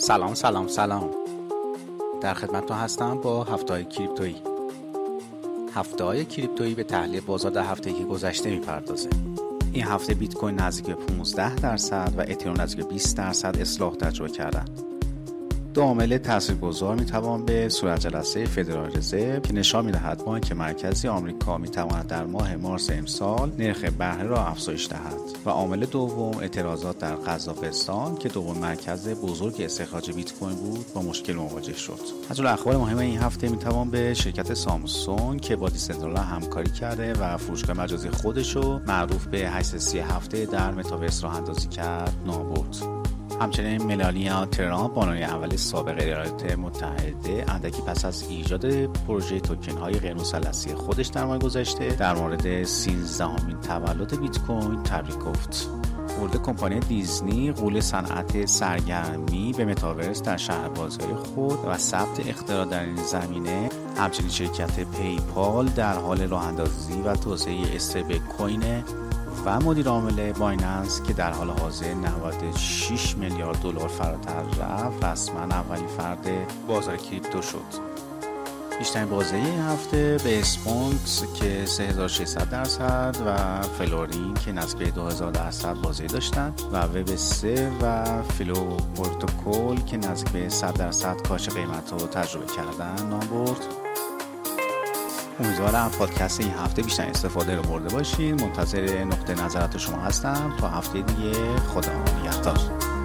سلام سلام سلام. در خدمتتون هستم با هفته های کریپتویی. هفته های کریپتویی به تحلیل بازار در هفته که گذشته می‌پردازه. این هفته بیت کوین نزدیک به 15 درصد و اتریوم نزدیک به 20 درصد اصلاح تجربه کردن. دو عامل تاثیرگذار می‌توان به صورت جلسه فدرال رزرو که نشان می‌دهد بانک مرکزی آمریکا می‌تواند در ماه مارس امسال نرخ بهره را افزایش دهد و عامل دوم اعتراضات در قزاقستان که دوم مرکز بزرگ استخراج بیت کوین بود با مشکل مواجه شد. از اخبار مهم این هفته می‌توان به شرکت سامسونگ که با دیسنترالند همکاری کرده و فروشگاه مجازی خودش رو معروف به 837 در متاورس راه اندازی کرد نام همچنین ملانیا ترامپ بانوی اول سابق ایالات متحده اندکی پس از ایجاد پروژه توکن های غیر خودش در ماه گذشته در مورد 13 همین تولد بیت کوین تبریک گفت. ورود کمپانی دیزنی غول صنعت سرگرمی به متاورس در شهر بازی خود و ثبت اختراع در این زمینه همچنین شرکت پیپال در حال راه اندازی و توسعه استیبل کوین و مدیر عامل بایننس که در حال حاضر 96 میلیارد دلار فراتر رفت. رسما اولین فرد بازار کریپتو شد. بیشترین بازده این هفته به اسپونکس که 3600 درصد و فلورین که نزدیک 2000 درصد بازده داشتن و وب 3 و فیلو پروتکل که نزدیک به 100 درصد کاهش قیمت رو تجربه کردن نام برد امیدوارم پادکست این هفته بیشتر استفاده رو برده باشین. منتظر نقطه نظرات شما هستم. تا هفته دیگه خدا نگهدار.